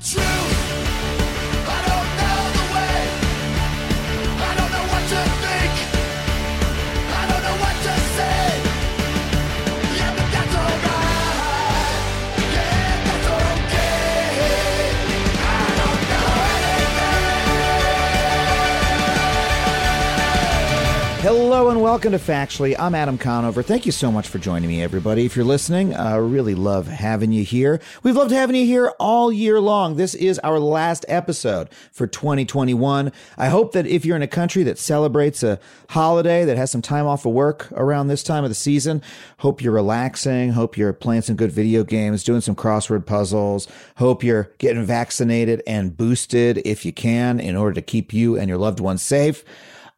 true. Hello and welcome to Factually. I'm Adam Conover. Thank you so much for joining me, everybody. If you're listening, I really love having you here. We've loved having you here all year long. This is our last episode for 2021. I hope that if you're in a country that celebrates a holiday, that has some time off of work around this time of the season, hope you're relaxing. Hope you're playing some good video games, doing some crossword puzzles. Hope you're getting vaccinated and boosted if you can in order to keep you and your loved ones safe.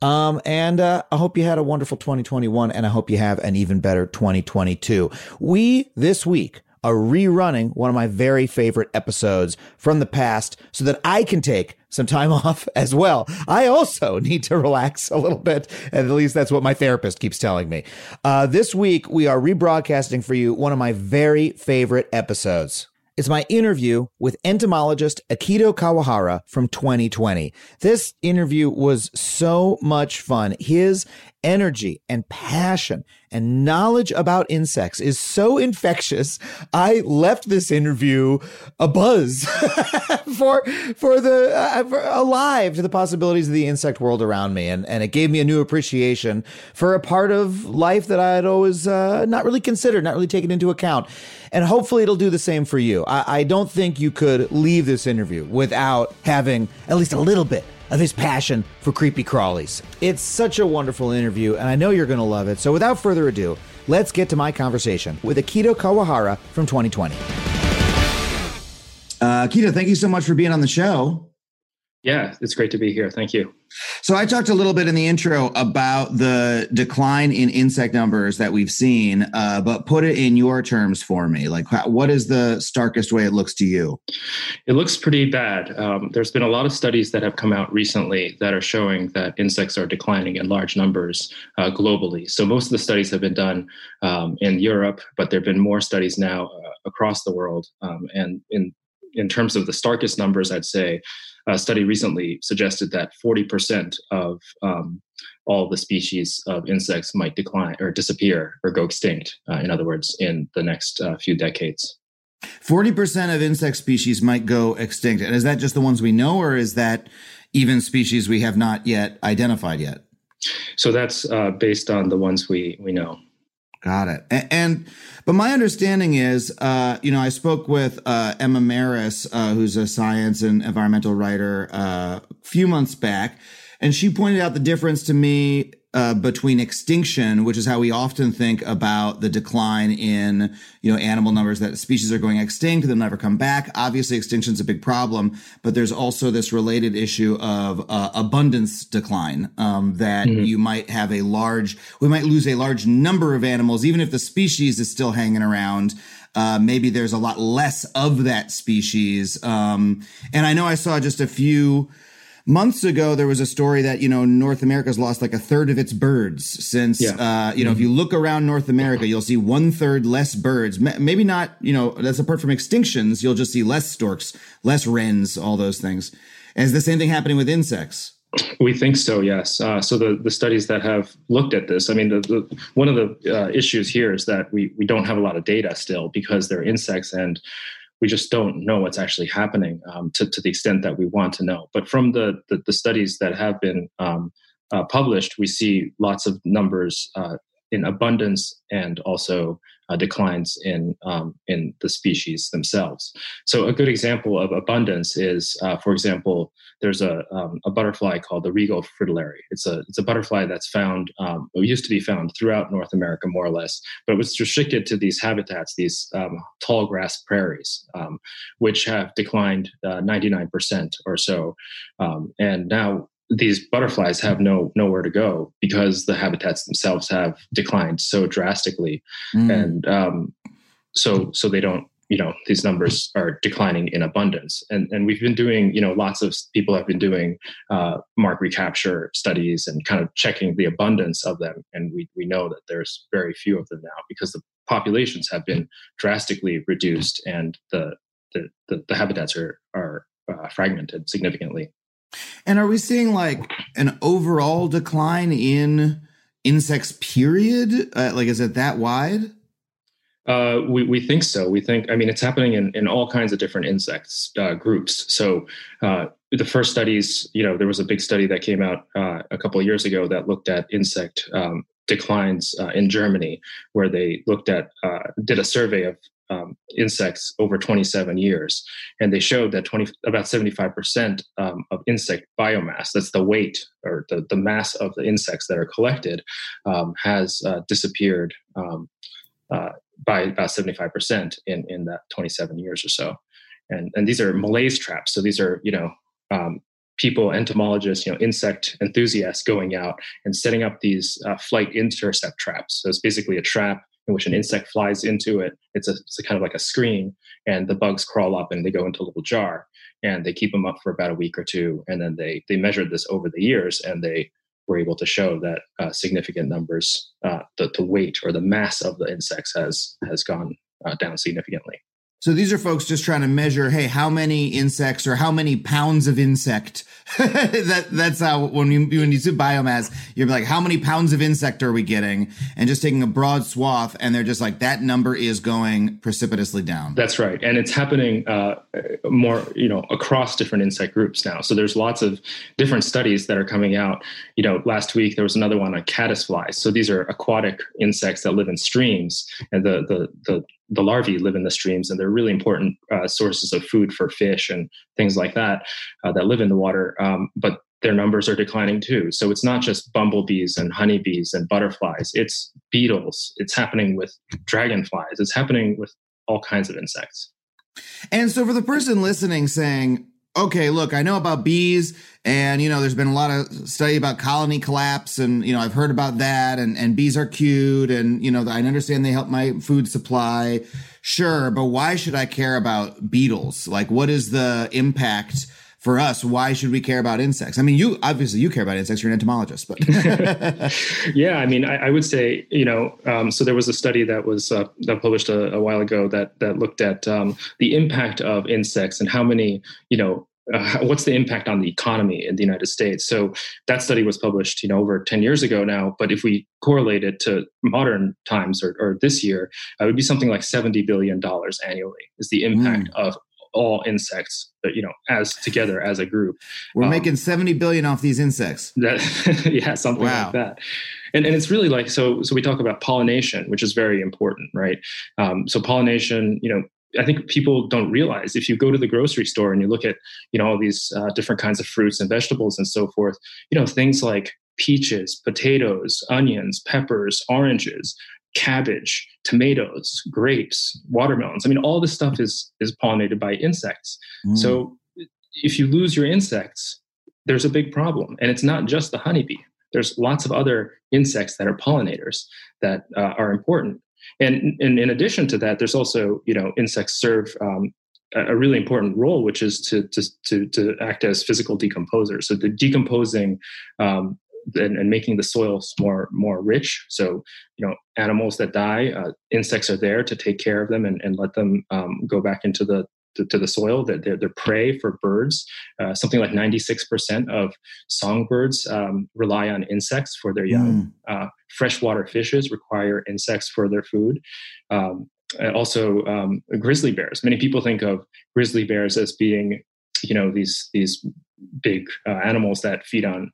Um, and uh, I hope you had a wonderful 2021 and I hope you have an even better 2022. We this week are rerunning one of my very favorite episodes from the past so that I can take some time off as well. I also need to relax a little bit. At least that's what my therapist keeps telling me. Uh, this week, we are rebroadcasting for you one of my very favorite episodes is my interview with entomologist Akito Kawahara from 2020. This interview was so much fun. His energy and passion and knowledge about insects is so infectious. I left this interview a buzz for for the uh, for alive to the possibilities of the insect world around me, and and it gave me a new appreciation for a part of life that I had always uh, not really considered, not really taken into account. And hopefully, it'll do the same for you. I, I don't think you could leave this interview without having at least a little bit of his passion for creepy crawlies. It's such a wonderful interview, and I know you're going to love it. So without further ado, let's get to my conversation with Akito Kawahara from 2020. Uh, Akito, thank you so much for being on the show. Yeah, it's great to be here. Thank you. So I talked a little bit in the intro about the decline in insect numbers that we've seen, uh, but put it in your terms for me. Like, what is the starkest way it looks to you? It looks pretty bad. Um, there's been a lot of studies that have come out recently that are showing that insects are declining in large numbers uh, globally. So most of the studies have been done um, in Europe, but there have been more studies now uh, across the world. Um, and in in terms of the starkest numbers, I'd say a study recently suggested that 40% of um, all the species of insects might decline or disappear or go extinct, uh, in other words, in the next uh, few decades. 40% of insect species might go extinct. And is that just the ones we know, or is that even species we have not yet identified yet? So that's uh, based on the ones we, we know. Got it. And, and, but my understanding is, uh, you know, I spoke with uh, Emma Marris, uh, who's a science and environmental writer, uh, a few months back, and she pointed out the difference to me uh, between extinction, which is how we often think about the decline in you know animal numbers that species are going extinct, they'll never come back. Obviously, extinction is a big problem, but there's also this related issue of uh, abundance decline um, that mm-hmm. you might have a large, we might lose a large number of animals, even if the species is still hanging around. Uh, maybe there's a lot less of that species. Um, and I know I saw just a few months ago there was a story that you know north america's lost like a third of its birds since yeah. uh, you know mm-hmm. if you look around north america you'll see one third less birds maybe not you know that's apart from extinctions you'll just see less storks less wrens all those things and is the same thing happening with insects we think so, yes. Uh, so the, the studies that have looked at this, I mean, the, the one of the uh, issues here is that we, we don't have a lot of data still because they're insects and we just don't know what's actually happening um, to, to the extent that we want to know. But from the, the, the studies that have been um, uh, published, we see lots of numbers uh, in abundance and also uh, declines in um, in the species themselves. So a good example of abundance is, uh, for example, there's a, um, a butterfly called the regal fritillary. It's a it's a butterfly that's found, um, used to be found throughout North America more or less, but it was restricted to these habitats, these um, tall grass prairies, um, which have declined uh, 99% or so, um, and now these butterflies have no nowhere to go because the habitats themselves have declined so drastically, mm. and um, so so they don't you know these numbers are declining in abundance and and we've been doing you know lots of people have been doing uh, mark recapture studies and kind of checking the abundance of them and we we know that there's very few of them now because the populations have been drastically reduced and the the, the, the habitats are are uh, fragmented significantly. And are we seeing like an overall decline in insects? Period. Uh, like, is it that wide? Uh, we, we think so. We think, I mean, it's happening in, in all kinds of different insects uh, groups. So uh, the first studies, you know, there was a big study that came out uh, a couple of years ago that looked at insect um, declines uh, in Germany, where they looked at, uh, did a survey of um, insects over 27 years. And they showed that 20, about 75% um, of insect biomass, that's the weight or the, the mass of the insects that are collected, um, has disappeared um, uh, by about 75% in, in that 27 years or so. And, and these are malaise traps. So these are, you know, um, people, entomologists, you know, insect enthusiasts going out and setting up these uh, flight intercept traps. So it's basically a trap in which an insect flies into it. It's a, it's a kind of like a screen, and the bugs crawl up and they go into a little jar, and they keep them up for about a week or two, and then they they measured this over the years, and they were able to show that uh, significant numbers, uh, the, the weight or the mass of the insects has has gone uh, down significantly. So these are folks just trying to measure, hey, how many insects or how many pounds of insect? that that's how when you when you see biomass, you're like, how many pounds of insect are we getting? And just taking a broad swath, and they're just like that number is going precipitously down. That's right, and it's happening uh, more, you know, across different insect groups now. So there's lots of different studies that are coming out. You know, last week there was another one on caddisflies. So these are aquatic insects that live in streams, and the the the the larvae live in the streams and they're really important uh, sources of food for fish and things like that uh, that live in the water um, but their numbers are declining too. So it's not just bumblebees and honeybees and butterflies. It's beetles. It's happening with dragonflies. It's happening with all kinds of insects. And so for the person listening saying okay, look, I know about bees and, you know, there's been a lot of study about colony collapse and, you know, I've heard about that and, and bees are cute and, you know, I understand they help my food supply. Sure. But why should I care about beetles? Like, what is the impact? For us, why should we care about insects? I mean, you obviously you care about insects. You're an entomologist, but yeah, I mean, I, I, would say you know. Um, so there was a study that was uh, that published a, a, while ago that that looked at um, the impact of insects and how many you know uh, what's the impact on the economy in the United States? So that study was published, you know, over 10 years ago now. But if we correlate it to modern times or, or this year, it would be something like 70 billion dollars annually is the impact mm. of all insects, you know, as together as a group. We're um, making 70 billion off these insects. That, yeah, something wow. like that. And, and it's really like, so, so we talk about pollination, which is very important, right? Um, so pollination, you know, I think people don't realize if you go to the grocery store and you look at, you know, all these uh, different kinds of fruits and vegetables and so forth, you know, things like peaches, potatoes, onions, peppers, oranges, cabbage, tomatoes, grapes, watermelons. I mean, all this stuff is is pollinated by insects. Mm. So if you lose your insects, there's a big problem, and it's not just the honeybee. There's lots of other insects that are pollinators that uh, are important. And, and in addition to that, there's also you know insects serve um, a really important role, which is to to to, to act as physical decomposers. So the decomposing um, and, and, making the soils more more rich. So you know, animals that die, uh, insects are there to take care of them and, and let them um, go back into the to, to, the soil. That they're, they're, prey for birds. Uh, something like ninety six percent of songbirds um, rely on insects for their young. Mm. Uh, freshwater fishes require insects for their food. Um, also, um, grizzly bears. Many people think of grizzly bears as being, you know, these these big uh, animals that feed on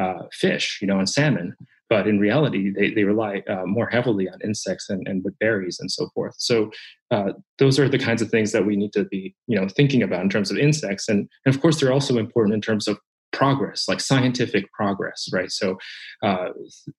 uh, fish, you know, and salmon. But in reality, they, they rely uh, more heavily on insects and, and with berries and so forth. So uh, those are the kinds of things that we need to be, you know, thinking about in terms of insects. And, and of course, they're also important in terms of progress, like scientific progress, right? So, uh,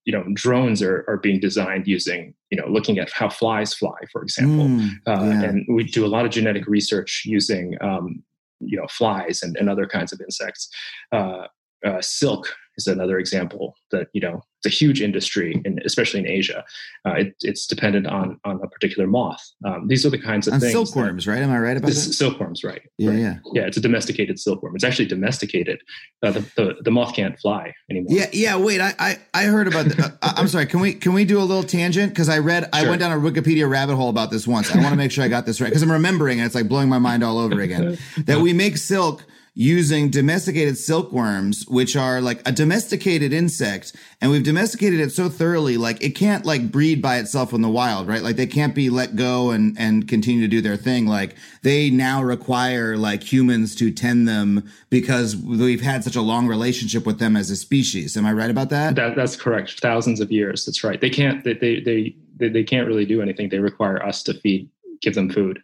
you know, drones are, are being designed using, you know, looking at how flies fly, for example. Mm, uh, yeah. And we do a lot of genetic research using, um, you know, flies and, and other kinds of insects. Uh, uh, silk is another example that you know it's a huge industry, and especially in Asia, uh, it, it's dependent on on a particular moth. Um, these are the kinds of on things. Silkworms, right? Am I right about that? Silkworms, right? Yeah, right. yeah, yeah. It's a domesticated silkworm. It's actually domesticated. Uh, the, the, the moth can't fly anymore. Yeah, yeah. Wait, I I, I heard about. The, uh, I'm sorry. Can we can we do a little tangent? Because I read, sure. I went down a Wikipedia rabbit hole about this once. I want to make sure I got this right because I'm remembering and it's like blowing my mind all over again. that we make silk using domesticated silkworms, which are like a domesticated insect. And we've domesticated it so thoroughly, like it can't like breed by itself in the wild, right? Like they can't be let go and, and continue to do their thing. Like they now require like humans to tend them because we've had such a long relationship with them as a species. Am I right about that? that that's correct. Thousands of years. That's right. They can't, they, they, they, they can't really do anything. They require us to feed, give them food.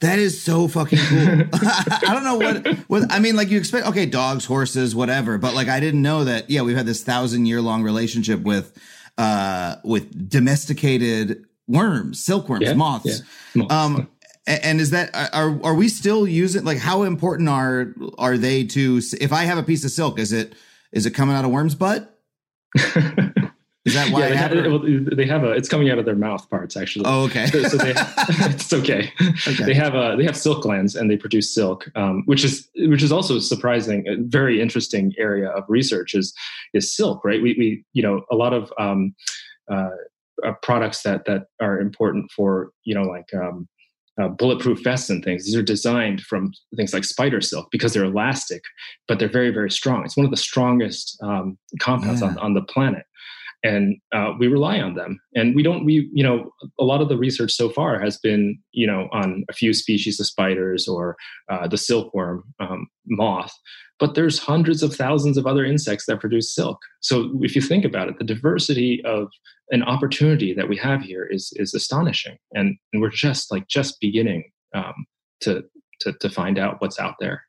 That is so fucking cool. I don't know what what I mean. Like you expect, okay, dogs, horses, whatever. But like I didn't know that. Yeah, we've had this thousand year long relationship with uh with domesticated worms, silkworms, yeah, moths. Yeah. moths. Um, and is that are are we still using like how important are are they to? If I have a piece of silk, is it is it coming out of worm's butt? Is that why yeah, they, have, they have a? It's coming out of their mouth parts actually. Oh, okay. So, so they, it's okay. okay. They have a they have silk glands and they produce silk, um, which is which is also surprising. A very interesting area of research is is silk. Right. We we you know a lot of um, uh, uh, products that that are important for you know like um, uh, bulletproof vests and things. These are designed from things like spider silk because they're elastic, but they're very, very strong. It's one of the strongest um, compounds yeah. on, on the planet and uh, we rely on them. And we don't we you know a lot of the research so far has been you know on a few species of spiders or uh, the silkworm um, moth but there's hundreds of thousands of other insects that produce silk. So if you think about it the diversity of an opportunity that we have here is is astonishing. And, and we're just like just beginning um, to, to to find out what's out there.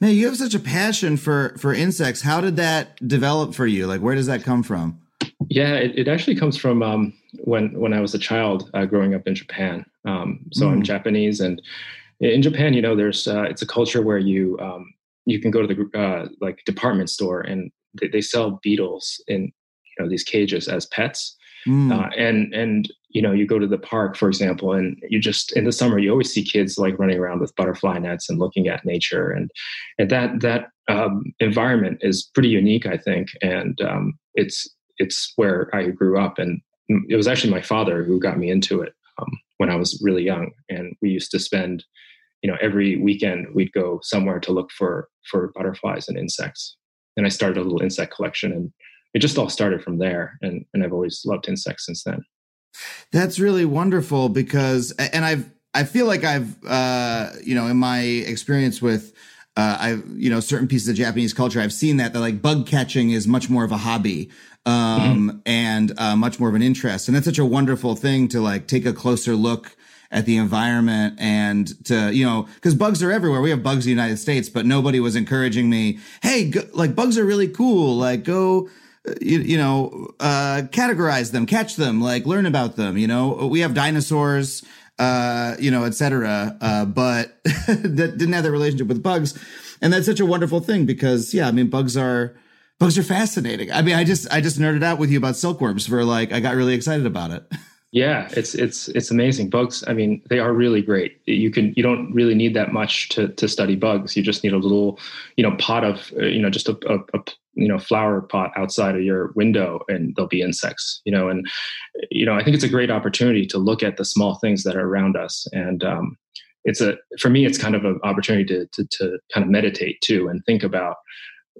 Now you have such a passion for for insects. How did that develop for you? Like where does that come from yeah, it, it actually comes from um, when when I was a child uh, growing up in Japan. Um, so mm. I'm Japanese, and in Japan, you know, there's uh, it's a culture where you um, you can go to the uh, like department store and they, they, sell beetles in you know these cages as pets. Mm. and and you know you go to the park for example and you just in the summer you always see kids like running around with butterfly nets and looking at nature and and that that um, environment is pretty unique i think and um, it's it's where I grew up, and it was actually my father who got me into it um, when I was really young. And we used to spend, you know, every weekend we'd go somewhere to look for for butterflies and insects. And I started a little insect collection, and it just all started from there. And and I've always loved insects since then. That's really wonderful because, and I've I feel like I've uh, you know in my experience with uh, I've you know certain pieces of Japanese culture I've seen that that like bug catching is much more of a hobby um, mm-hmm. and uh, much more of an interest. And that's such a wonderful thing to like take a closer look at the environment and to you know because bugs are everywhere we have bugs in the united states but nobody was encouraging me hey go, like bugs are really cool like go uh, you, you know uh categorize them catch them like learn about them you know we have dinosaurs uh you know etc uh but that didn't have that relationship with bugs and that's such a wonderful thing because yeah i mean bugs are Bugs are fascinating. I mean, I just I just nerded out with you about silkworms for like I got really excited about it. Yeah, it's it's it's amazing. Bugs, I mean, they are really great. You can you don't really need that much to to study bugs. You just need a little, you know, pot of uh, you know just a, a, a you know flower pot outside of your window and there'll be insects you know and you know i think it's a great opportunity to look at the small things that are around us and um, it's a for me it's kind of an opportunity to, to, to kind of meditate too and think about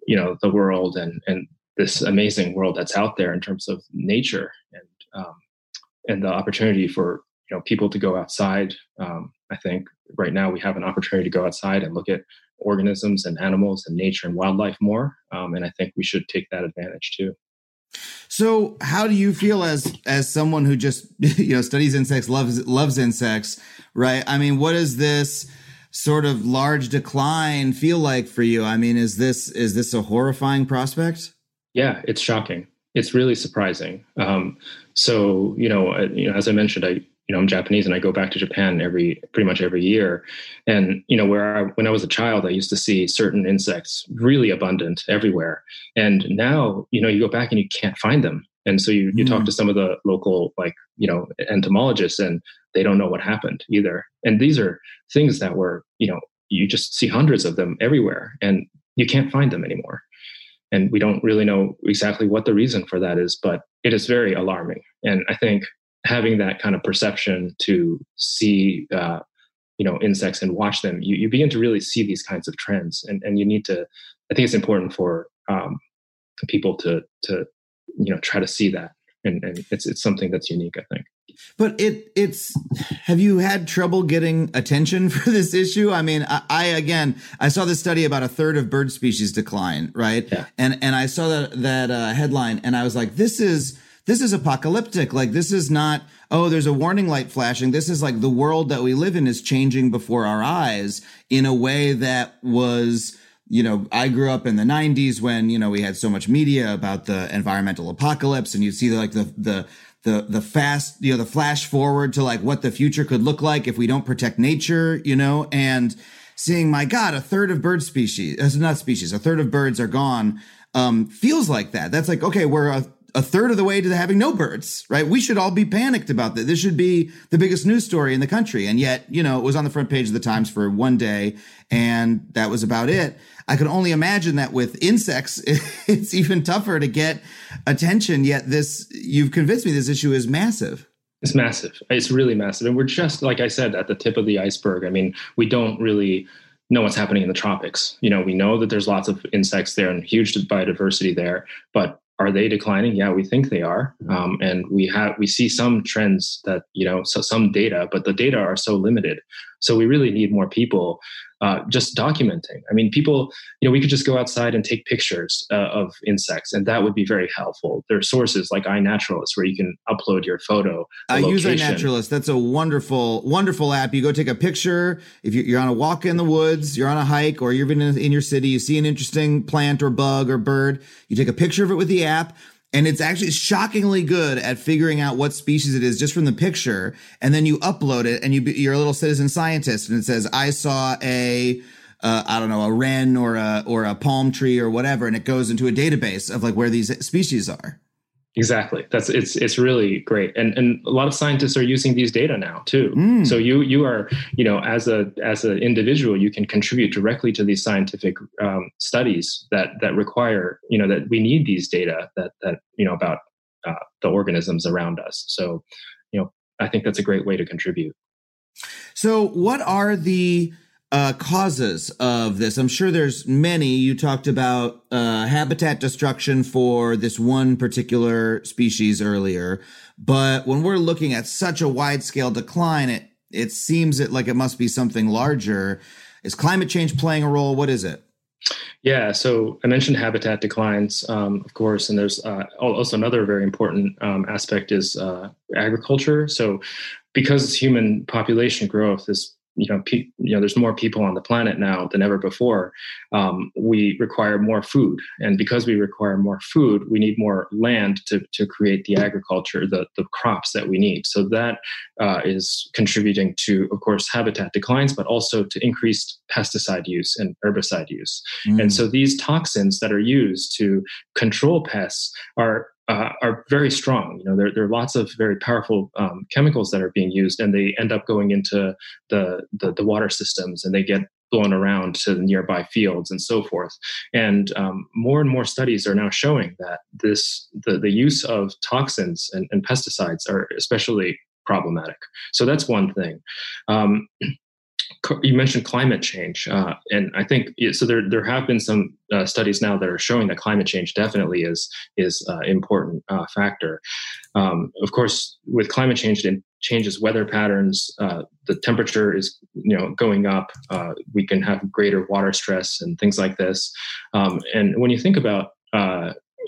you know the world and and this amazing world that's out there in terms of nature and um, and the opportunity for you know people to go outside. Um, I think right now we have an opportunity to go outside and look at organisms and animals and nature and wildlife more, um, and I think we should take that advantage too. So, how do you feel as as someone who just you know studies insects, loves loves insects, right? I mean, what is this? Sort of large decline feel like for you? I mean, is this is this a horrifying prospect? Yeah, it's shocking. It's really surprising. Um, so you know, uh, you know, as I mentioned, I you know I'm Japanese and I go back to Japan every pretty much every year, and you know where I, when I was a child I used to see certain insects really abundant everywhere, and now you know you go back and you can't find them, and so you you mm. talk to some of the local like you know entomologists and they don't know what happened either, and these are things that were you know you just see hundreds of them everywhere, and you can't find them anymore. And we don't really know exactly what the reason for that is but it is very alarming. And i think having that kind of perception to see uh, you know insects and watch them you, you begin to really see these kinds of trends. And, and you need to i think it's important for um, people to to you know try to see that. And, and it's it's something that's unique i think but it it's have you had trouble getting attention for this issue? I mean, I, I, again I saw this study about a third of bird species decline, right? Yeah. And and I saw that that uh, headline and I was like, this is this is apocalyptic. Like this is not oh, there's a warning light flashing. This is like the world that we live in is changing before our eyes in a way that was you know, I grew up in the 90s when, you know, we had so much media about the environmental apocalypse and you see like the the the the fast you know the flash forward to like what the future could look like if we don't protect nature you know? And seeing my god a third of bird species uh, not species a third of birds are gone um, feels like that. That's like okay we're a, a third of the way to having no birds right we should all be panicked about that this should be the biggest news story in the country and yet you know it was on the front page of the times for one day and that was about it I can only imagine that with insects, it's even tougher to get attention. Yet this, you've convinced me this issue is massive. It's massive. It's really massive. And we're just, like I said, at the tip of the iceberg. I mean, we don't really know what's happening in the tropics. You know, we know that there's lots of insects there and huge biodiversity there, but are they declining? Yeah, we think they are, um, and we have we see some trends that you know so some data, but the data are so limited. So we really need more people uh, just documenting. I mean, people, you know, we could just go outside and take pictures uh, of insects, and that would be very helpful. There are sources like iNaturalist where you can upload your photo. I location. use iNaturalist. That's a wonderful, wonderful app. You go take a picture. If you're on a walk in the woods, you're on a hike, or you're even in your city, you see an interesting plant or bug or bird, you take a picture of it with the app and it's actually shockingly good at figuring out what species it is just from the picture and then you upload it and you you're a little citizen scientist and it says i saw a uh, I don't know a wren or a or a palm tree or whatever, and it goes into a database of like where these species are. Exactly. That's it's it's really great, and and a lot of scientists are using these data now too. Mm. So you you are you know as a as an individual you can contribute directly to these scientific um, studies that that require you know that we need these data that that you know about uh, the organisms around us. So you know I think that's a great way to contribute. So what are the uh, causes of this. I'm sure there's many. You talked about uh, habitat destruction for this one particular species earlier, but when we're looking at such a wide scale decline, it it seems it like it must be something larger. Is climate change playing a role? What is it? Yeah, so I mentioned habitat declines, um, of course, and there's uh, also another very important um, aspect is uh, agriculture. So, because human population growth is you know, pe- you know, there's more people on the planet now than ever before. Um, we require more food, and because we require more food, we need more land to to create the agriculture, the the crops that we need. So that uh, is contributing to, of course, habitat declines, but also to increased pesticide use and herbicide use. Mm. And so these toxins that are used to control pests are uh, are very strong. You know, there, there are lots of very powerful um, chemicals that are being used, and they end up going into the, the, the water systems, and they get blown around to nearby fields and so forth. And um, more and more studies are now showing that this the, the use of toxins and, and pesticides are especially problematic. So that's one thing. Um, you mentioned climate change, uh, and I think so. There there have been some uh, studies now that are showing that climate change definitely is is uh, important uh, factor. Um, of course, with climate change, it changes weather patterns. Uh, the temperature is you know going up. Uh, we can have greater water stress and things like this. Um, and when you think about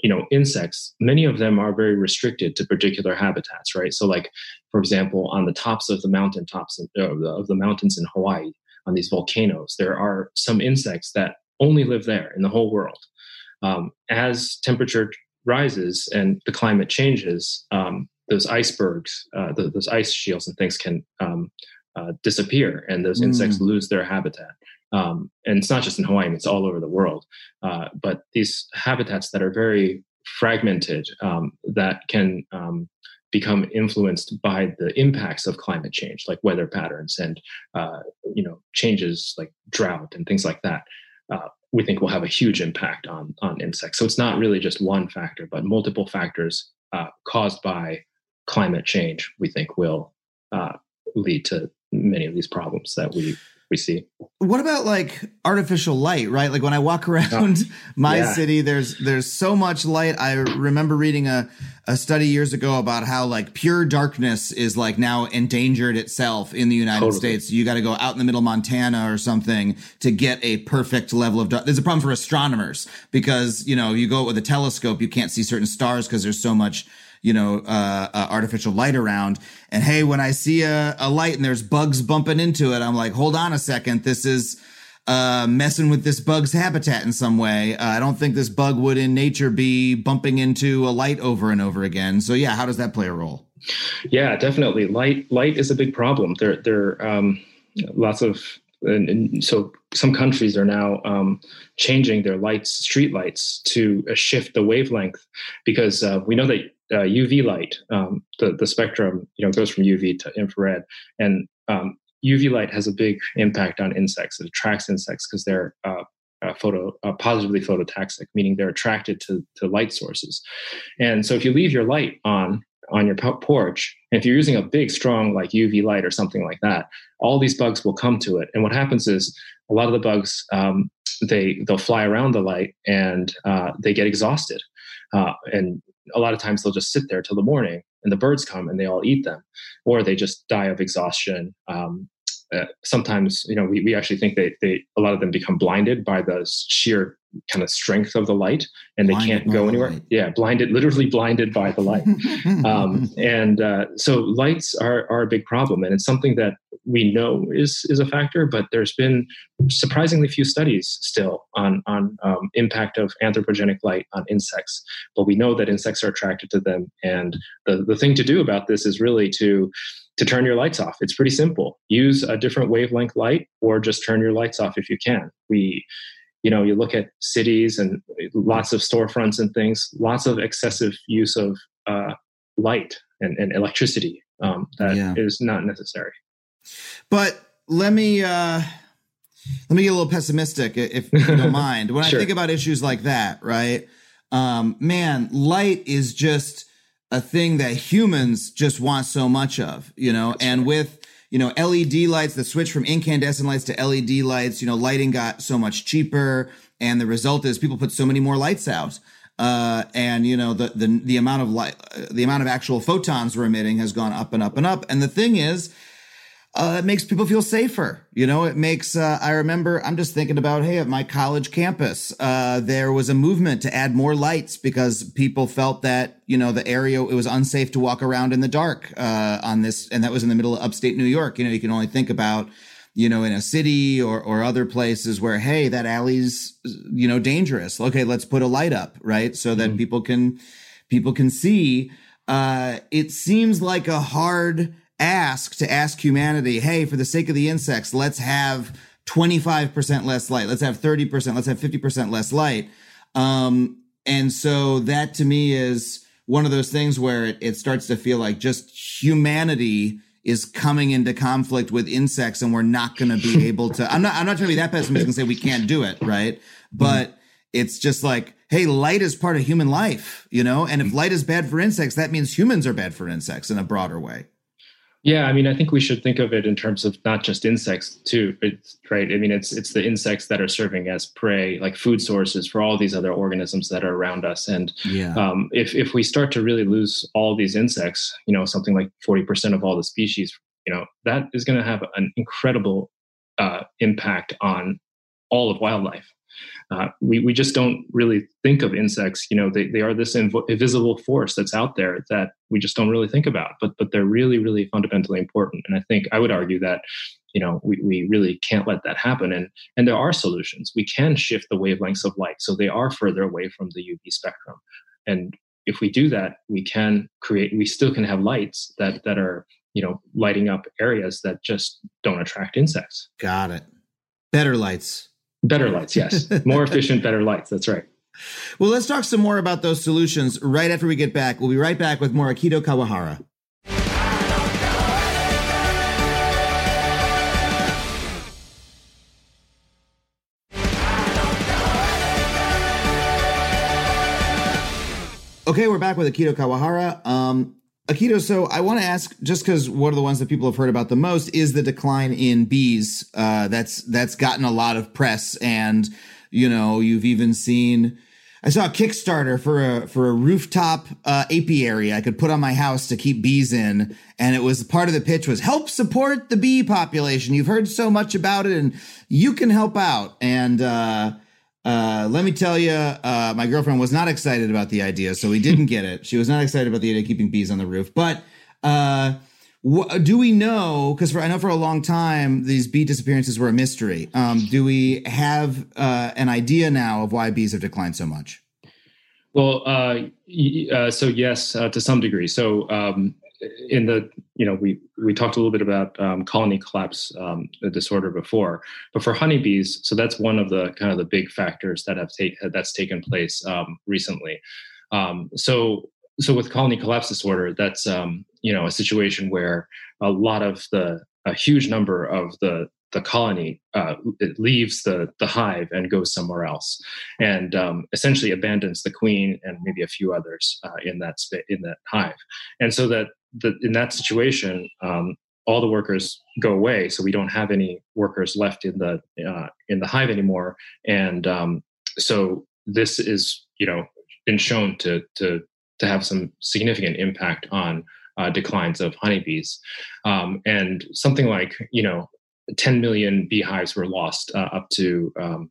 you know insects many of them are very restricted to particular habitats right so like for example on the tops of the mountain tops of, the, of the mountains in hawaii on these volcanoes there are some insects that only live there in the whole world um, as temperature rises and the climate changes um, those icebergs, uh, the, those ice shields and things can um, uh, disappear, and those insects mm. lose their habitat. Um, and it's not just in Hawaii; it's all over the world. Uh, but these habitats that are very fragmented, um, that can um, become influenced by the impacts of climate change, like weather patterns and uh, you know changes like drought and things like that. Uh, we think will have a huge impact on on insects. So it's not really just one factor, but multiple factors uh, caused by climate change. We think will uh, lead to many of these problems that we we see. What about like artificial light, right? Like when I walk oh, around oh, my yeah. city, there's there's so much light. I remember reading a, a study years ago about how like pure darkness is like now endangered itself in the United totally. States. You got to go out in the middle of Montana or something to get a perfect level of dark. There's a problem for astronomers because, you know, you go with a telescope, you can't see certain stars because there's so much you know, uh, uh, artificial light around. And hey, when I see a, a light and there's bugs bumping into it, I'm like, hold on a second. This is, uh, messing with this bug's habitat in some way. Uh, I don't think this bug would in nature be bumping into a light over and over again. So yeah, how does that play a role? Yeah, definitely. Light light is a big problem. There there um, lots of and, and, so some countries are now um, changing their lights, street lights, to shift the wavelength because uh, we know that uh, UV light, um, the the spectrum, you know, goes from UV to infrared, and um, UV light has a big impact on insects. It attracts insects because they're uh, uh, photo uh, positively phototaxic, meaning they're attracted to to light sources. And so, if you leave your light on on your porch, and if you're using a big, strong like UV light or something like that, all these bugs will come to it. And what happens is a lot of the bugs um, they they'll fly around the light and uh, they get exhausted. Uh, and a lot of times they'll just sit there till the morning and the birds come and they all eat them. Or they just die of exhaustion um, uh, sometimes you know we, we actually think they, they a lot of them become blinded by the sheer kind of strength of the light and blinded they can't go anywhere yeah blinded literally blinded by the light um, and uh, so lights are, are a big problem and it's something that we know is is a factor but there's been surprisingly few studies still on on um, impact of anthropogenic light on insects but we know that insects are attracted to them and the, the thing to do about this is really to to turn your lights off. It's pretty simple. Use a different wavelength light or just turn your lights off if you can. We you know you look at cities and lots of storefronts and things lots of excessive use of uh, light and, and electricity um, that yeah. is not necessary but let me uh let me get a little pessimistic if you don't mind when sure. i think about issues like that right um man light is just a thing that humans just want so much of you know That's and right. with you know, LED lights, the switch from incandescent lights to LED lights, you know, lighting got so much cheaper. And the result is people put so many more lights out. Uh, and you know the, the the amount of light, the amount of actual photons we're emitting has gone up and up and up. And the thing is, uh, it makes people feel safer. You know, it makes, uh, I remember, I'm just thinking about, hey, at my college campus, uh, there was a movement to add more lights because people felt that, you know, the area, it was unsafe to walk around in the dark, uh, on this. And that was in the middle of upstate New York. You know, you can only think about, you know, in a city or, or other places where, hey, that alley's, you know, dangerous. Okay, let's put a light up, right? So that mm-hmm. people can, people can see. Uh, it seems like a hard, ask to ask humanity, hey, for the sake of the insects, let's have 25% less light. Let's have 30%. Let's have 50% less light. Um, and so that to me is one of those things where it, it starts to feel like just humanity is coming into conflict with insects and we're not going to be able to i'm not i'm not trying to be that pessimistic and say we can't do it right but mm-hmm. it's just like hey light is part of human life you know and if light is bad for insects that means humans are bad for insects in a broader way yeah, I mean, I think we should think of it in terms of not just insects too, it's, right? I mean, it's it's the insects that are serving as prey, like food sources for all these other organisms that are around us. And yeah. um, if if we start to really lose all these insects, you know, something like forty percent of all the species, you know, that is going to have an incredible uh, impact on all of wildlife. Uh, we, we just don't really think of insects you know they, they are this inv- invisible force that's out there that we just don't really think about but but they're really really fundamentally important and i think i would argue that you know we, we really can't let that happen and and there are solutions we can shift the wavelengths of light so they are further away from the uv spectrum and if we do that, we can create. We still can have lights that that are you know lighting up areas that just don't attract insects. Got it. Better lights. Better lights, yes. More efficient, better lights. That's right. Well, let's talk some more about those solutions right after we get back. We'll be right back with more Akito Kawahara. Okay, we're back with Akito Kawahara. Um, Akito, so I want to ask, just because one of the ones that people have heard about the most is the decline in bees. Uh, that's that's gotten a lot of press, and you know, you've even seen. I saw a Kickstarter for a for a rooftop uh, apiary I could put on my house to keep bees in, and it was part of the pitch was help support the bee population. You've heard so much about it, and you can help out. And uh, uh, let me tell you, uh, my girlfriend was not excited about the idea, so we didn't get it. She was not excited about the idea of keeping bees on the roof. But uh, wh- do we know? Because I know for a long time these bee disappearances were a mystery. Um, do we have uh, an idea now of why bees have declined so much? Well, uh, so yes, to some degree. So um, in the you know we we talked a little bit about um, colony collapse um, disorder before, but for honeybees, so that's one of the kind of the big factors that have taken that's taken place um, recently. Um, so so with colony collapse disorder, that's um, you know a situation where a lot of the a huge number of the the colony uh, it leaves the the hive and goes somewhere else, and um, essentially abandons the queen and maybe a few others uh, in that in that hive, and so that the, in that situation, um, all the workers go away, so we don't have any workers left in the uh, in the hive anymore, and um, so this is you know been shown to to to have some significant impact on uh, declines of honeybees, um, and something like you know 10 million beehives were lost uh, up to um,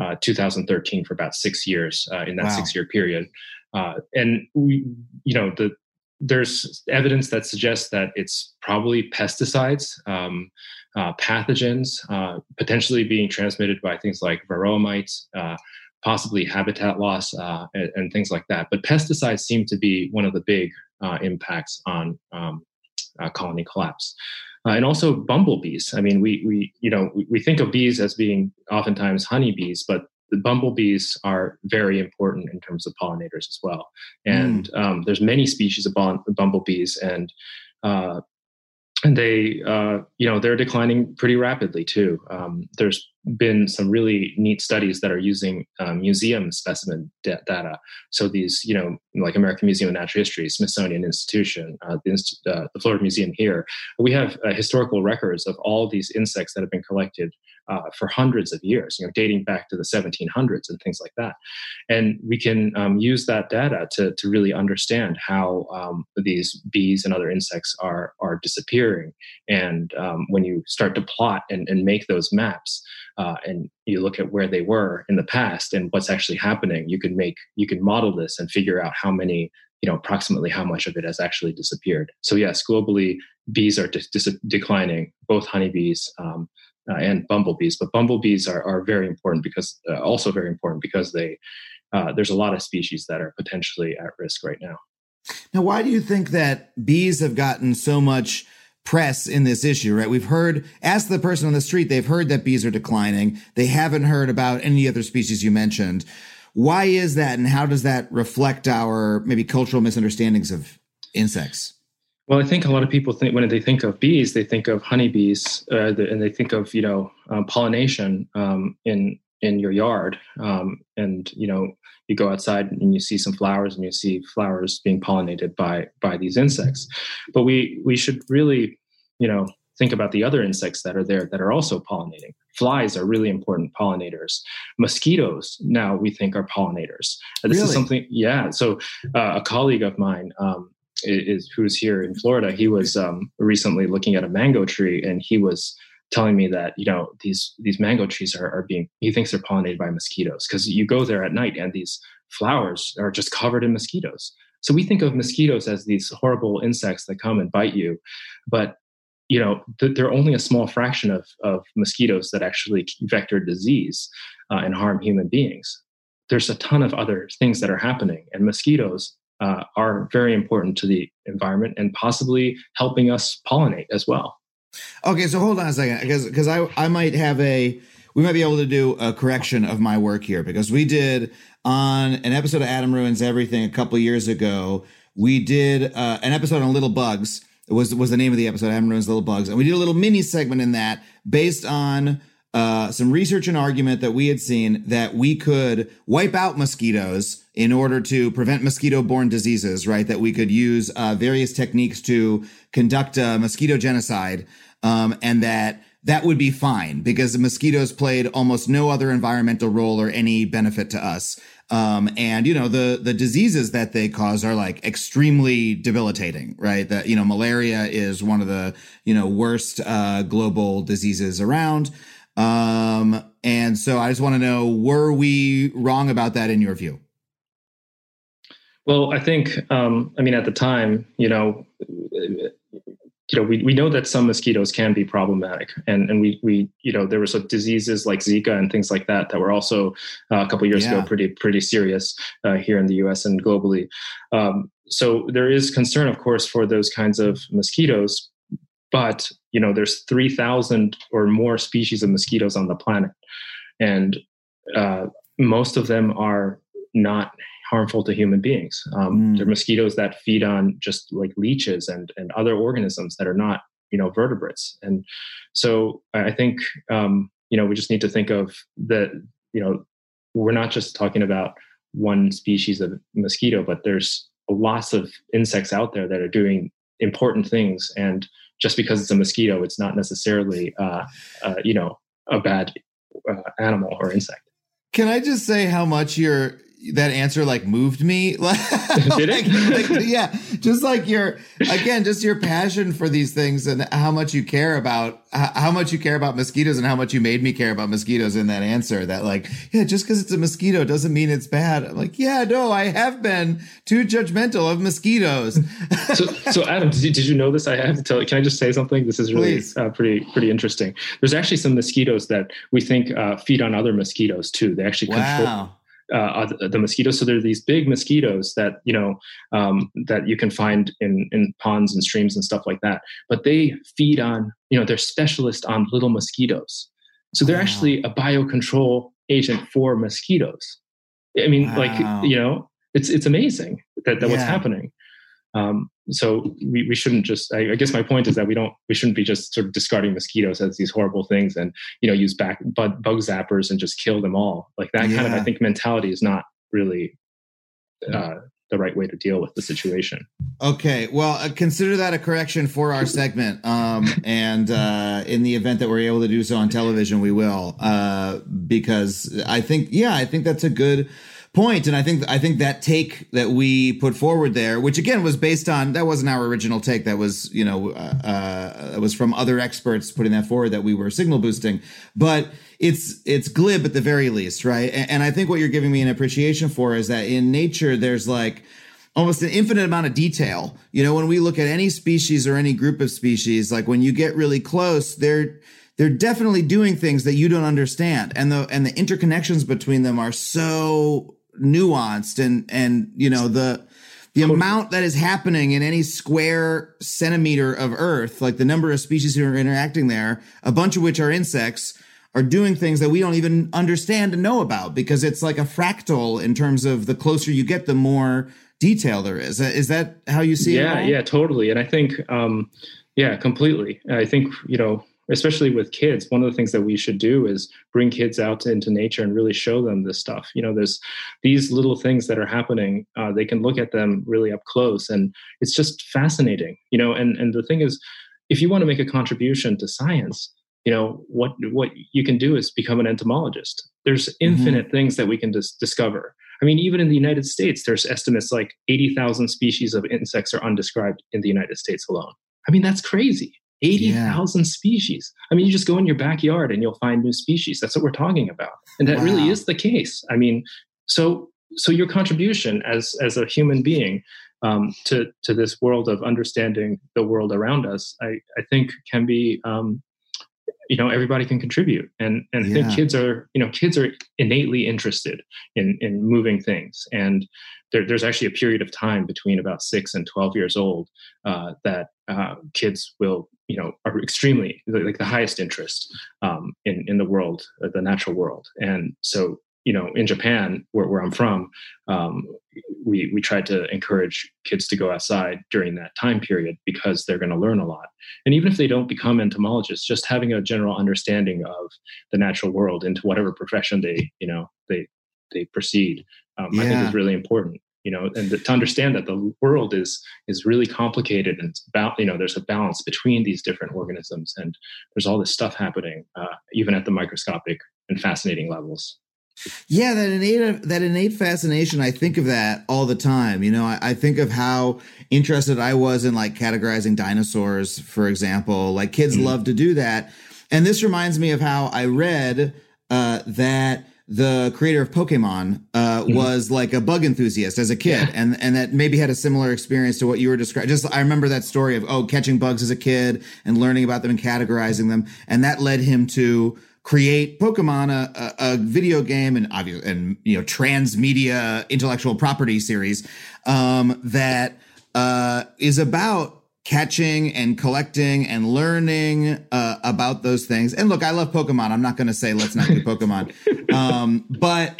uh, 2013 for about six years uh, in that wow. six year period. Uh, and we, you know, the there's evidence that suggests that it's probably pesticides, um, uh, pathogens, uh, potentially being transmitted by things like varroa mites, uh, possibly habitat loss, uh, and, and, things like that. But pesticides seem to be one of the big uh, impacts on um, uh, colony collapse. and also bumblebees. I mean, we we you know we, we think of bees as being oftentimes honeybees, but the bumblebees are very important in terms of pollinators as well. And mm. um, there's many species of bumblebees, and uh, and they uh, you know they're declining pretty rapidly too. Um, there's been some really neat studies that are using um, museum specimen data. So these, you know, like American Museum of Natural History, Smithsonian Institution, uh, the, Inst- uh, the, Florida Museum here, we have uh, historical records of all these insects that have been collected uh, for hundreds of years, you know, dating back to the 1700s and things like that. And we can um, use that data to, to really understand how um, these bees and other insects are, are disappearing. And um, when you start to plot and, and make those maps, uh, and you look at where they were in the past and what's actually happening, you can make you can model this and figure out how many you know approximately how much of it has actually disappeared. So yes, globally bees are dis- declining, both honeybees. Um, uh, and bumblebees, but bumblebees are, are very important because uh, also very important because they uh, there's a lot of species that are potentially at risk right now. Now, why do you think that bees have gotten so much press in this issue, right? We've heard, ask the person on the street, they've heard that bees are declining. They haven't heard about any other species you mentioned. Why is that, and how does that reflect our maybe cultural misunderstandings of insects? Well, I think a lot of people think when they think of bees, they think of honeybees, uh, and they think of you know um, pollination um, in in your yard, um, and you know you go outside and you see some flowers and you see flowers being pollinated by by these insects. But we we should really you know think about the other insects that are there that are also pollinating. Flies are really important pollinators. Mosquitoes now we think are pollinators. This really? is something yeah. So uh, a colleague of mine um, is who's here in florida he was um, recently looking at a mango tree and he was telling me that you know these these mango trees are, are being he thinks they're pollinated by mosquitoes because you go there at night and these flowers are just covered in mosquitoes. So we think of mosquitoes as these horrible insects that come and bite you but you know th- they're only a small fraction of, of mosquitoes that actually vector disease uh, and harm human beings. There's a ton of other things that are happening and mosquitoes uh, are very important to the environment and possibly helping us pollinate as well. Okay, so hold on a second, because because I I might have a we might be able to do a correction of my work here because we did on an episode of Adam Ruins Everything a couple years ago. We did uh, an episode on little bugs. It was was the name of the episode. Adam Ruins Little Bugs, and we did a little mini segment in that based on uh, some research and argument that we had seen that we could wipe out mosquitoes in order to prevent mosquito borne diseases, right? That we could use uh, various techniques to conduct a mosquito genocide, um, and that that would be fine because mosquitoes played almost no other environmental role or any benefit to us. Um, and you know the the diseases that they cause are like extremely debilitating, right? That you know malaria is one of the you know worst uh, global diseases around. Um, and so I just want to know, were we wrong about that in your view? Well, I think, um, I mean, at the time, you know, you know, we, we know that some mosquitoes can be problematic, and and we we you know there were some diseases like Zika and things like that that were also uh, a couple years yeah. ago pretty pretty serious uh, here in the U.S. and globally. Um, so there is concern, of course, for those kinds of mosquitoes, but you know there's 3000 or more species of mosquitoes on the planet. And uh, most of them are not harmful to human beings. Um, mm. they're mosquitoes that feed on just like leeches and, and other organisms that are not you know vertebrates. And so i think um, you know we just need to think of that you know we're not just talking about one species of mosquito but there's lots of insects out there that are doing important things. And just because it's a mosquito, it's not necessarily, uh, uh, you know, a bad uh, animal or insect. Can I just say how much your that answer like moved me? Did like, it? Like, yeah, just like your again, just your passion for these things and how much you care about how much you care about mosquitoes and how much you made me care about mosquitoes in that answer. That like, yeah, just because it's a mosquito doesn't mean it's bad. I'm like, yeah, no, I have been too judgmental of mosquitoes. so, so Adam, did you, did you know this? I have to tell you. Can I just say something? This is really uh, pretty pretty interesting. There's actually some mosquitoes that we think uh, feed on other mosquitoes too. They actually control. Uh, the mosquitoes. So there are these big mosquitoes that you know um, that you can find in in ponds and streams and stuff like that. But they feed on you know they're specialists on little mosquitoes. So they're wow. actually a biocontrol agent for mosquitoes. I mean, wow. like you know, it's it's amazing that that yeah. what's happening. Um, so we, we shouldn't just I, I, guess my point is that we don't we shouldn't be just sort of discarding mosquitoes as these horrible things and you know use back bug, bug zappers and just kill them all. Like that yeah. kind of i think mentality is not really uh, the right way to deal with the situation. Okay well uh, consider that a correction for our segment um, and uh, in the event that we're able to do so on television we will uh, because i think yeah i think that's a good point. And I think I think that take that we put forward there, which again was based on that wasn't our original take. That was you know uh, uh, was from other experts putting that forward that we were signal boosting, but it's it's glib at the very least, right? And, and I think what you're giving me an appreciation for is that in nature there's like almost an infinite amount of detail. You know, when we look at any species or any group of species, like when you get really close, they're they're definitely doing things that you don't understand and the and the interconnections between them are so nuanced and and you know the the amount that is happening in any square centimeter of earth like the number of species who are interacting there a bunch of which are insects are doing things that we don't even understand and know about because it's like a fractal in terms of the closer you get the more detail there is. Is that how you see yeah, it yeah yeah totally. And i think um yeah completely. I think you know especially with kids one of the things that we should do is bring kids out into nature and really show them this stuff you know there's these little things that are happening uh, they can look at them really up close and it's just fascinating you know and and the thing is if you want to make a contribution to science you know what what you can do is become an entomologist there's mm-hmm. infinite mm-hmm. things that we can dis- discover i mean even in the united states there's estimates like 80,000 species of insects are undescribed in the united states alone i mean that's crazy 80,000 yeah. species. I mean, you just go in your backyard and you'll find new species. That's what we're talking about. And that wow. really is the case. I mean, so so your contribution as as a human being um, to to this world of understanding the world around us, I, I think can be um, you know everybody can contribute and and yeah. I think kids are you know kids are innately interested in in moving things and there, there's actually a period of time between about six and 12 years old uh, that uh, kids will, you know, are extremely like the highest interest um, in in the world, uh, the natural world, and so you know, in Japan, where, where I'm from, um, we we tried to encourage kids to go outside during that time period because they're going to learn a lot. And even if they don't become entomologists, just having a general understanding of the natural world into whatever profession they you know they they proceed, um, yeah. I think is really important. You know, and to understand that the world is is really complicated and it's about you know there's a balance between these different organisms and there's all this stuff happening uh, even at the microscopic and fascinating levels. Yeah, that innate that innate fascination. I think of that all the time. You know, I, I, think of how interested I was in like categorizing dinosaurs, for example. Like kids mm-hmm. love to do that, and this reminds me of how I read uh, that the creator of Pokemon uh, mm-hmm. was like a bug enthusiast as a kid, yeah. and and that maybe had a similar experience to what you were describing. Just I remember that story of oh catching bugs as a kid and learning about them and categorizing them, and that led him to create Pokemon, a, a, a video game, and obviously, and you know, transmedia intellectual property series um, that uh, is about catching and collecting and learning uh, about those things. And look, I love Pokemon. I'm not going to say let's not do Pokemon, um, but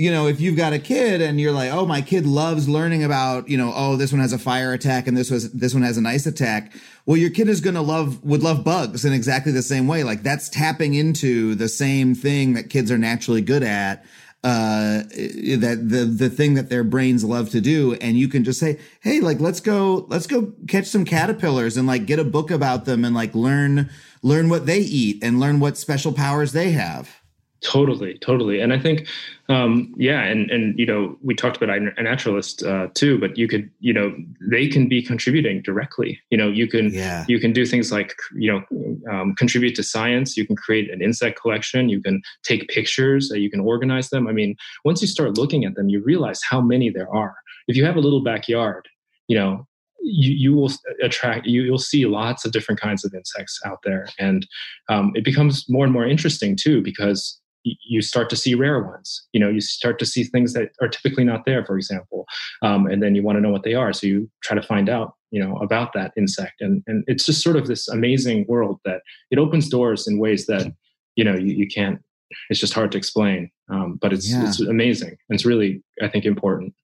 you know, if you've got a kid and you're like, oh, my kid loves learning about, you know, oh, this one has a fire attack and this was this one has an ice attack. Well, your kid is gonna love would love bugs in exactly the same way. Like that's tapping into the same thing that kids are naturally good at. Uh, that the the thing that their brains love to do, and you can just say, hey, like let's go, let's go catch some caterpillars and like get a book about them and like learn learn what they eat and learn what special powers they have. Totally, totally, and I think, um, yeah, and and you know, we talked about a naturalist uh, too, but you could, you know, they can be contributing directly. You know, you can, yeah. you can do things like, you know, um, contribute to science. You can create an insect collection. You can take pictures. Uh, you can organize them. I mean, once you start looking at them, you realize how many there are. If you have a little backyard, you know, you, you will attract you, you'll see lots of different kinds of insects out there and um, it becomes more and more interesting too because you start to see rare ones. You know you start to see things that are typically not there for example um, and then you want to know what they are so you try to find out you know about that insect. And and it's just sort of this amazing world that it opens doors in ways that you know you, you can't it's just hard to explain um, but it's yeah. it's amazing. And it's really i think important.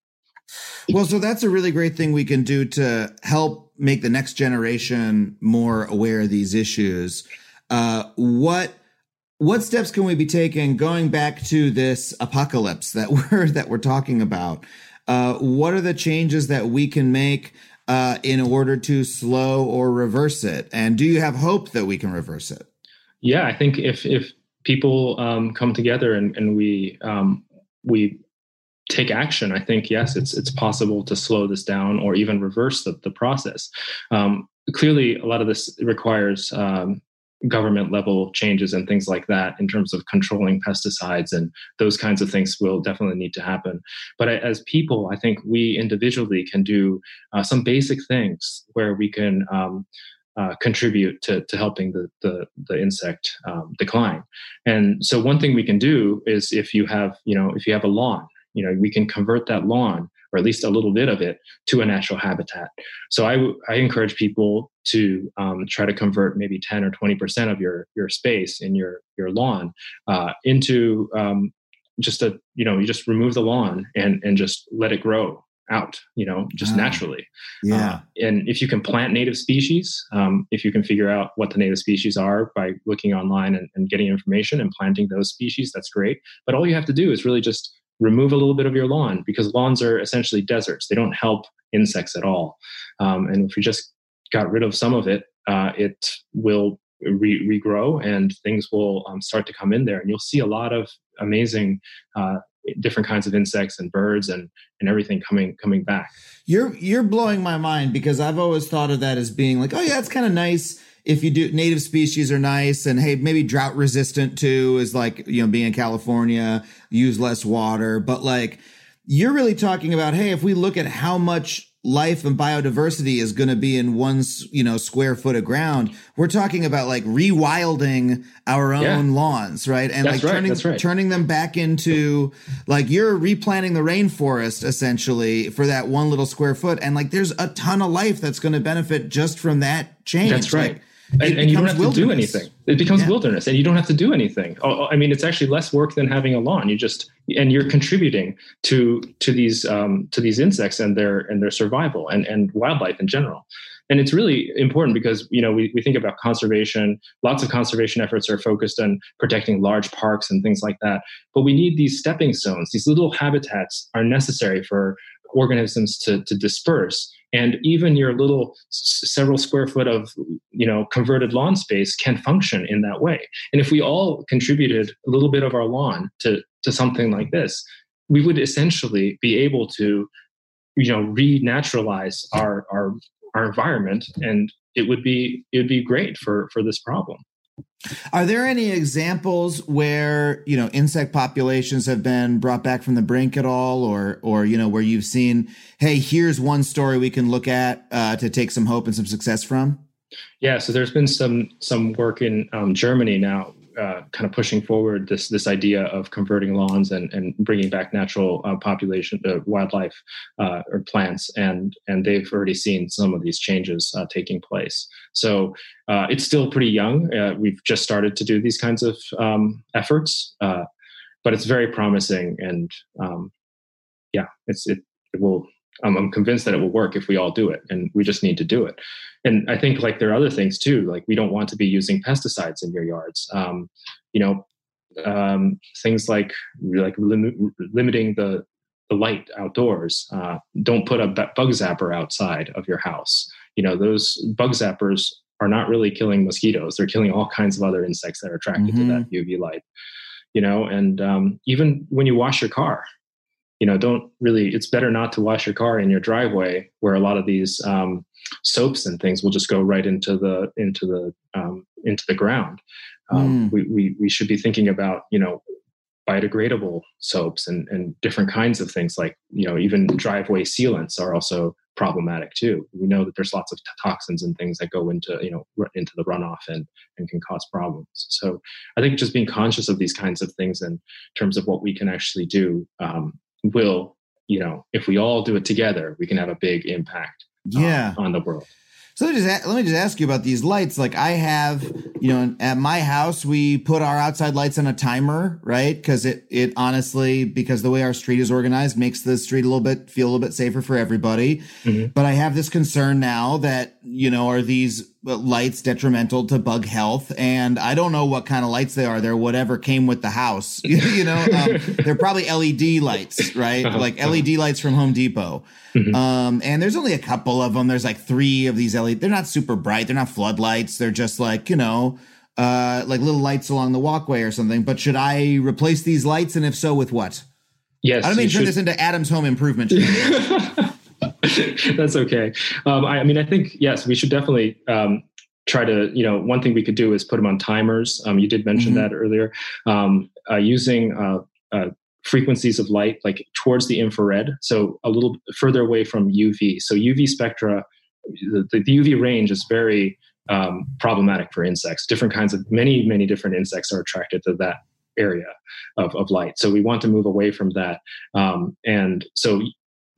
Well so that's a really great thing we can do to help make the next generation more aware of these issues. Uh, what what steps can we be taking going back to this apocalypse that we're that we're talking about? Uh, what are the changes that we can make uh, in order to slow or reverse it? And do you have hope that we can reverse it? Yeah, I think if if people um, come together and, and we um, we take action, I think yes, it's it's possible to slow this down or even reverse the, the process. Um, clearly, a lot of this requires um, government level changes and things like that in terms of controlling pesticides and those kinds of things will definitely need to happen. But as people i think we individually can do uh, some basic things where we can um, uh, contribute to, to helping the, the, the insect um, decline. And so one thing we can do is if you have you know if you have a lawn you know we can convert that lawn or at least a little bit of it to a natural habitat. So i, I encourage people to um, try to convert maybe 10 or 20 percent of your your space in your your lawn uh, into um, just a you know you just remove the lawn and and just let it grow out you know just ah, naturally. Yeah. uh, and if you can plant native species um, if you can figure out what the native species are by looking online and, and getting information and planting those species that's great. But all you have to do is really just remove a little bit of your lawn because lawns are essentially deserts. They don't help insects at all. Um, and if we just got rid of some of it, uh, it will re- regrow and things will um, start to come in there. And you'll see a lot of amazing uh, different kinds of insects and birds and and everything coming coming back. You're you're blowing my mind because I've always thought of that as being like, oh yeah, it's kind of nice if you do native species are nice and hey maybe drought resistant too is like you know being in california use less water. But like you're really talking about hey if we look at how much life and biodiversity is going to be in one you know square foot of ground we're talking about like rewilding our own yeah. lawns right? And that's like right, turning right. turning them back into like you're replanting the rainforest essentially for that one little square foot. And like there's a ton of life that's going to benefit just from that change. That's right. Like, and, and you don't have to do anything. It becomes yeah. wilderness, and you don't have to do anything. I mean, it's actually less work than having a lawn. You just and you're contributing to to these um, to these insects and their and their survival and and wildlife in general. And it's really important because you know we, we think about conservation. Lots of conservation efforts are focused on protecting large parks and things like that. But we need these stepping stones. These little habitats are necessary for organisms to to disperse and even your little several square foot of you know converted lawn space can function in that way. And if we all contributed a little bit of our lawn to to something like this we would essentially be able to you know renaturalize our our our environment and it would be it would be great for for this problem are there any examples where you know insect populations have been brought back from the brink at all, or or you know where you've seen, hey, here's one story we can look at uh, to take some hope and some success from? Yeah, so there's been some some work in um, Germany now uh, kind of pushing forward this this idea of converting lawns and, and bringing back natural uh, population uh, wildlife uh, or plants. And and they've already seen some of these changes uh, taking place. So uh, it's still pretty young. We've just started to do these kinds of um, efforts but it's very promising and um, yeah it's it, it will um, I'm convinced that it will work if we all do it, and we just need to do it. And I think like there are other things too. Like we don't want to be using pesticides in your yards. Um, you know, um, things like like lim- limiting the the light outdoors. Uh, don't put a bug zapper outside of your house. You know, those bug zappers are not really killing mosquitoes. They're killing all kinds of other insects that are attracted mm-hmm. to that UV light. You know, and um, even when you wash your car, you know don't really it's better not to wash your car in your driveway where a lot of these um, soaps and things will just go right into the into the um, into the ground. Um, mm. we, we we should be thinking about you know biodegradable soaps and and different kinds of things like you know even driveway sealants are also problematic too. We know that there's lots of toxins and things that go into you know into the runoff and and can cause problems. So i think just being conscious of these kinds of things in terms of what we can actually do um, will, you know, if we all do it together, we can have a big impact um, yeah. on the world. So let me, just, let me just ask you about these lights. Like I have, you know, at my house, we put our outside lights on a timer, right? Because it, it honestly, because the way our street is organized, makes the street a little bit feel a little bit safer for everybody. Mm-hmm. But I have this concern now that you know are these lights detrimental to bug health? And I don't know what kind of lights they are. They're whatever came with the house. you know, um, they're probably LED lights, right? Uh-huh. Like LED lights from Home Depot. Mm-hmm. Um, and there's only a couple of them. There's like three of these LED. They're not super bright. They're not floodlights. They're just like, you know, uh, like little lights along the walkway or something. But should I replace these lights? And if so, with what? Yes. I don't mean turn this into Adam's home improvement. That's okay. Um, I, I, mean, I think, yes, we should definitely um, try to, you know, one thing we could do is put them on timers. Um, you did mention mm-hmm. that earlier. Um, uh, using uh, uh, frequencies of light like towards the infrared so a little further away from uv so uv spectra the, the uv range is very um, problematic for insects different kinds of many many different insects are attracted to that area of, of light so we want to move away from that um, and so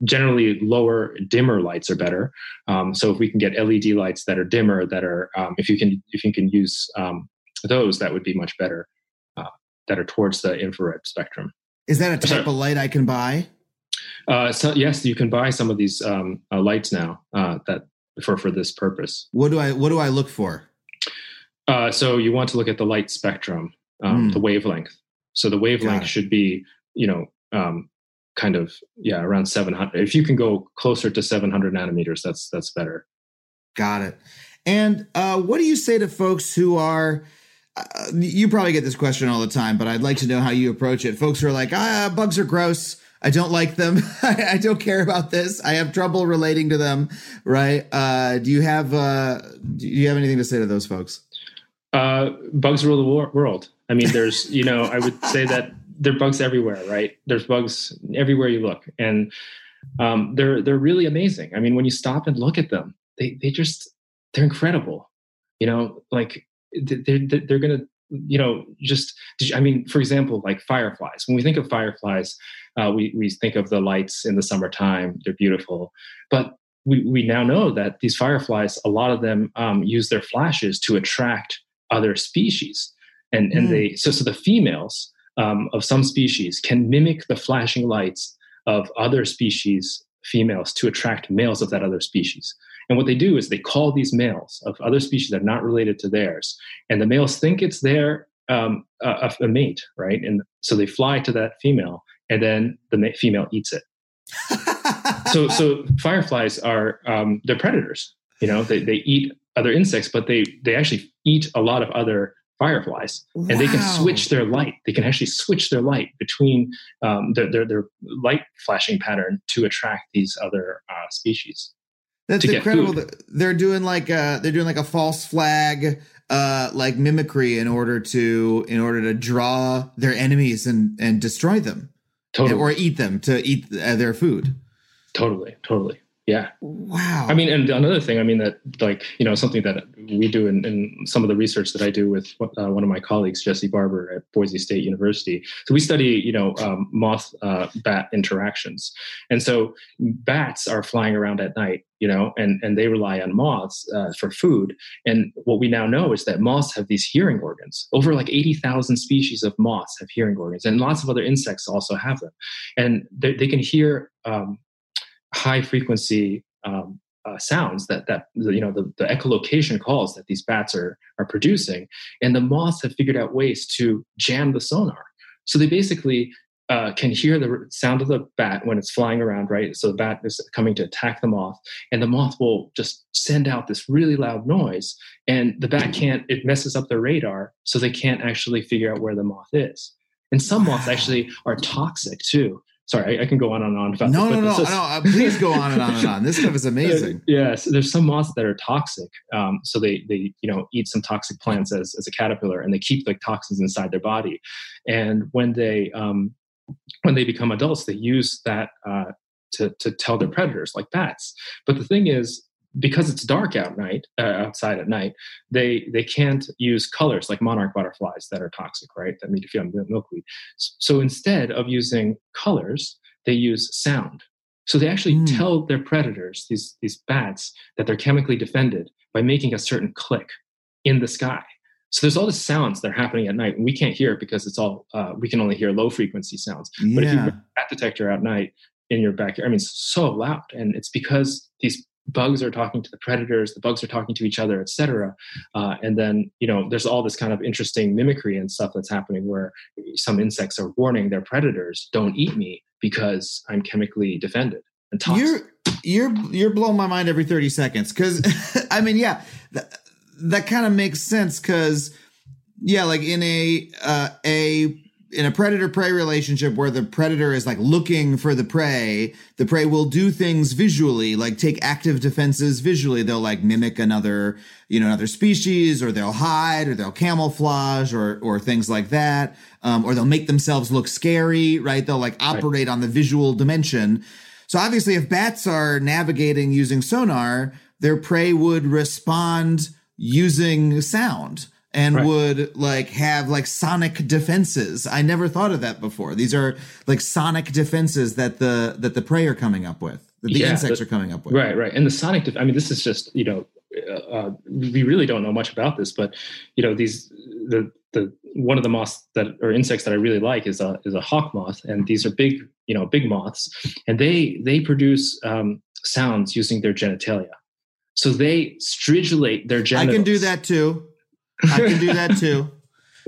generally lower dimmer lights are better um, so if we can get led lights that are dimmer that are um, if you can if you can use um, those that would be much better uh, that are towards the infrared spectrum is that a type Sorry. of light I can buy? Uh, so yes, you can buy some of these um, uh, lights now uh, that for for this purpose. What do I what do I look for? Uh, so you want to look at the light spectrum, um, mm. the wavelength. So the wavelength should be, you know, um, kind of yeah, around 700. If you can go closer to 700 nanometers, that's that's better. Got it. And uh, what do you say to folks who are uh, you probably get this question all the time, but I'd like to know how you approach it. Folks who are like, ah, bugs are gross. I don't like them. I, don't care about this. I have trouble relating to them. Right? Uh, do you have uh, Do you have anything to say to those folks? Uh, bugs rule the world. I mean, there's you know, I would say that there are bugs everywhere. Right? There's bugs everywhere you look, and um, they're they're really amazing. I mean, when you stop and look at them, they they just they're incredible. You know, like they're they're gonna you know just i mean for example like fireflies when we think of fireflies uh, we, we think of the lights in the summertime they're beautiful but we, we now know that these fireflies a lot of them um, use their flashes to attract other species and and mm. they so so the females um, of some species can mimic the flashing lights of other species females to attract males of that other species and what they do is they call these males of other species that are not related to theirs, and the males think it's their um, a, a, mate, right? And so they fly to that female, and then the female eats it. so, so fireflies are um, they're predators. You know, they, they eat other insects, but they they actually eat a lot of other fireflies, wow. and they can switch their light. They can actually switch their light between um, their, their, their light flashing pattern to attract these other uh, species. That's incredible. They're doing like a, they're doing like a false flag, uh, like mimicry in order to in order to draw their enemies and and destroy them, totally, or eat them to eat uh, their food. Totally, totally. Yeah. Wow. I mean, and another thing, I mean, that like, you know, something that we do in, in some of the research that I do with uh, one of my colleagues, Jesse Barber at Boise State University. So we study, you know, um, moth uh, bat interactions. And so bats are flying around at night, you know, and, and they rely on moths uh, for food. And what we now know is that moths have these hearing organs. Over like 80,000 species of moths have hearing organs, and lots of other insects also have them. And they, they can hear um, high frequency um, uh, sounds that that you know the, the echolocation calls that these bats are are producing, and the moths have figured out ways to jam the sonar. So they basically uh, can hear the sound of the bat when it's flying around, right? So the bat is coming to attack the moth, and the moth will just send out this really loud noise, and the bat can't. It messes up their radar, so they can't actually figure out where the moth is. And some moths actually are toxic too sorry, I, I, can go on and on about no, this. No, no, no, no. Uh, please go on and on and on. This stuff is amazing. yes, there's some moths that are toxic. Um, so they they you know eat some toxic plants as as a caterpillar, and they keep the toxins inside their body. And when they um, when they become adults, they use that uh, to to tell their predators, like bats. But the thing is, because it's dark out night uh, outside at night they they can't use colors like monarch butterflies that are toxic right? That need to feel milkweed. So instead of using colors they use sound. So they actually mm. tell their predators these these bats that they're chemically defended by making a certain click in the sky. So there's all the sounds that are happening at night and we can't hear it because it's all uh, we can only hear low frequency sounds. Yeah. but if you bat detector at night in your backyard i mean it's so loud and it's because these bugs are talking to the predators the bugs are talking to each other etc uh, and then you know there's all this kind of interesting mimicry and stuff that's happening where some insects are warning their predators don't eat me because i'm chemically defended and toxic. you're you're you're blowing my mind every 30 seconds because i mean yeah that, that kind of makes sense because yeah like in a uh, a in a predator prey relationship where the predator is like looking for the prey, the prey will do things visually, like take active defenses visually. They'll like mimic another, you know, another species, or they'll hide, or they'll camouflage, or or things like that, um, or they'll make themselves look scary, right? They'll like operate right. on the visual dimension. So obviously, if bats are navigating using sonar, their prey would respond using sound and right. would like have like sonic defenses. I never thought of that before. These are like sonic defenses that the that the prey are coming up with, that the yeah, insects the, are coming up with. Right, right. And the sonic, def- I mean, this is just you know, uh, uh, we really don't know much about this, but you know, these the the one of the moths that or insects that I really like is a is a hawk moth, and these are big you know big moths, and they they produce um, sounds using their genitalia. So they stridulate their genitals. I can do that too. I can do that too.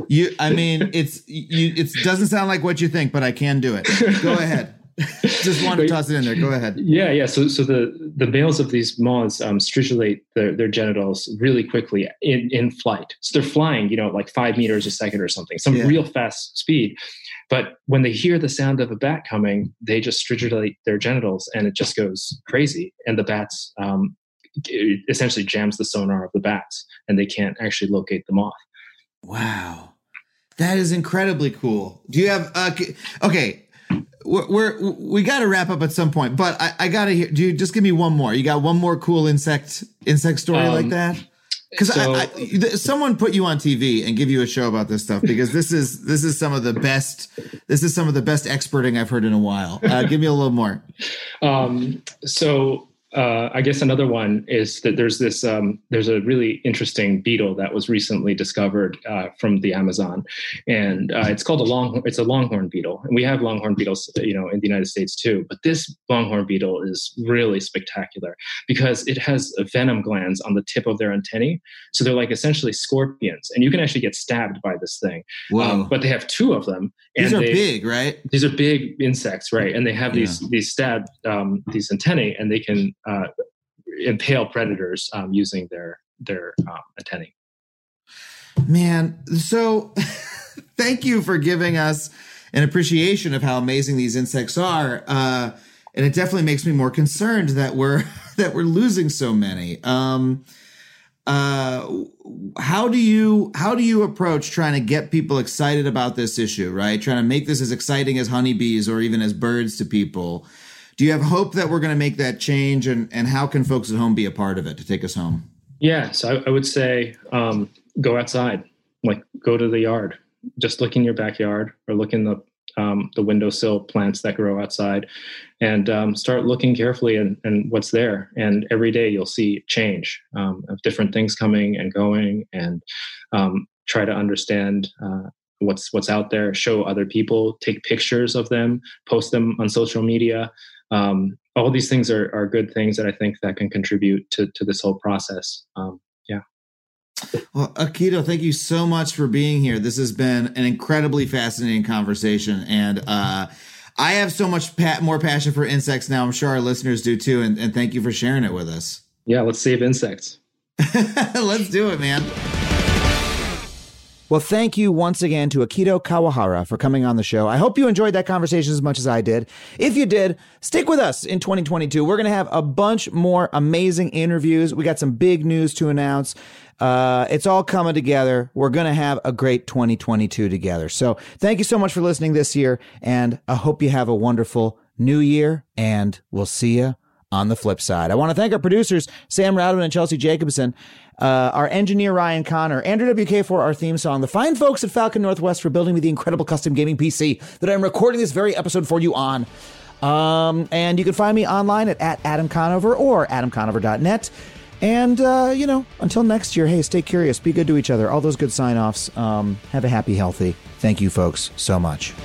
You, I mean, it's you. It doesn't sound like what you think, but I can do it. Go ahead. Just want to toss it in there. Go ahead. Yeah, yeah. So, so the the males of these moths um, stridulate their, their genitals really quickly in in flight. So they're flying, you know, like five meters a second or something, some yeah. real fast speed. But when they hear the sound of a bat coming, they just stridulate their genitals, and it just goes crazy. And the bats um, it essentially jams the sonar of the bats and they can't actually locate the moth. Wow. That is incredibly cool. Do you have uh, okay, we're, we're we got to wrap up at some point, but I, I got to hear. Do you just give me one more? You got one more cool insect insect story um, like that? Because so, someone put you on TV and give you a show about this stuff because this is this is some of the best this is some of the best experting I've heard in a while. Uh, give me a little more. Um, so uh, I guess another one is that there's this um, there's a really interesting beetle that was recently discovered uh, from the Amazon, and uh, it's called a long it's a longhorn beetle, and we have longhorn beetles you know in the United States too. But this longhorn beetle is really spectacular because it has venom glands on the tip of their antennae, so they're like essentially scorpions, and you can actually get stabbed by this thing. Wow! Um, but they have two of them. these are they, big, right? These are big insects, right? And they have yeah. these these stab um, these antennae, and they can uh, impale predators um, using their their um, antennae. Man, so thank you for giving us an appreciation of how amazing these insects are. Uh, and it definitely makes me more concerned that we're that we're losing so many. Um, uh, how do you how do you approach trying to get people excited about this issue? Right, trying to make this as exciting as honeybees or even as birds to people do you have hope that we're going to make that change and, and how can folks at home be a part of it to take us home? Yeah so i, I would say um, go outside like go to the yard. Just look in your backyard or look in the um, the windowsill plants that grow outside and um, start looking carefully and, and what's there. And every day you'll see change um, of different things coming and going and um, try to understand uh, what's what's out there show other people take pictures of them post them on social media um, all these things are, are good things that I think that can contribute to, to this whole process. Um, yeah. Well, Akito, thank you so much for being here. This has been an incredibly fascinating conversation. And uh, I have so much pa- more passion for insects now. I'm sure our listeners do too. And, and thank you for sharing it with us. Yeah, let's save insects. let's do it, man. Well, thank you once again to Akito Kawahara for coming on the show. I hope you enjoyed that conversation as much as I did. If you did, stick with us in 2022. We're going to have a bunch more amazing interviews. We got some big news to announce. Uh, it's all coming together. We're going to have a great 2022 together. So thank you so much for listening this year. And I hope you have a wonderful new year. And we'll see you on the flip side. I want to thank our producers, Sam Roudman and Chelsea Jacobson uh, our engineer Ryan Connor, Andrew WK for our theme song, the fine folks at Falcon Northwest for building me the incredible custom gaming PC that I'm recording this very episode for you on. Um, and you can find me online at, at Adam Conover or adamconover.net. And, uh, you know, until next year, hey, stay curious, be good to each other, all those good sign offs. Um, have a happy, healthy. Thank you, folks, so much.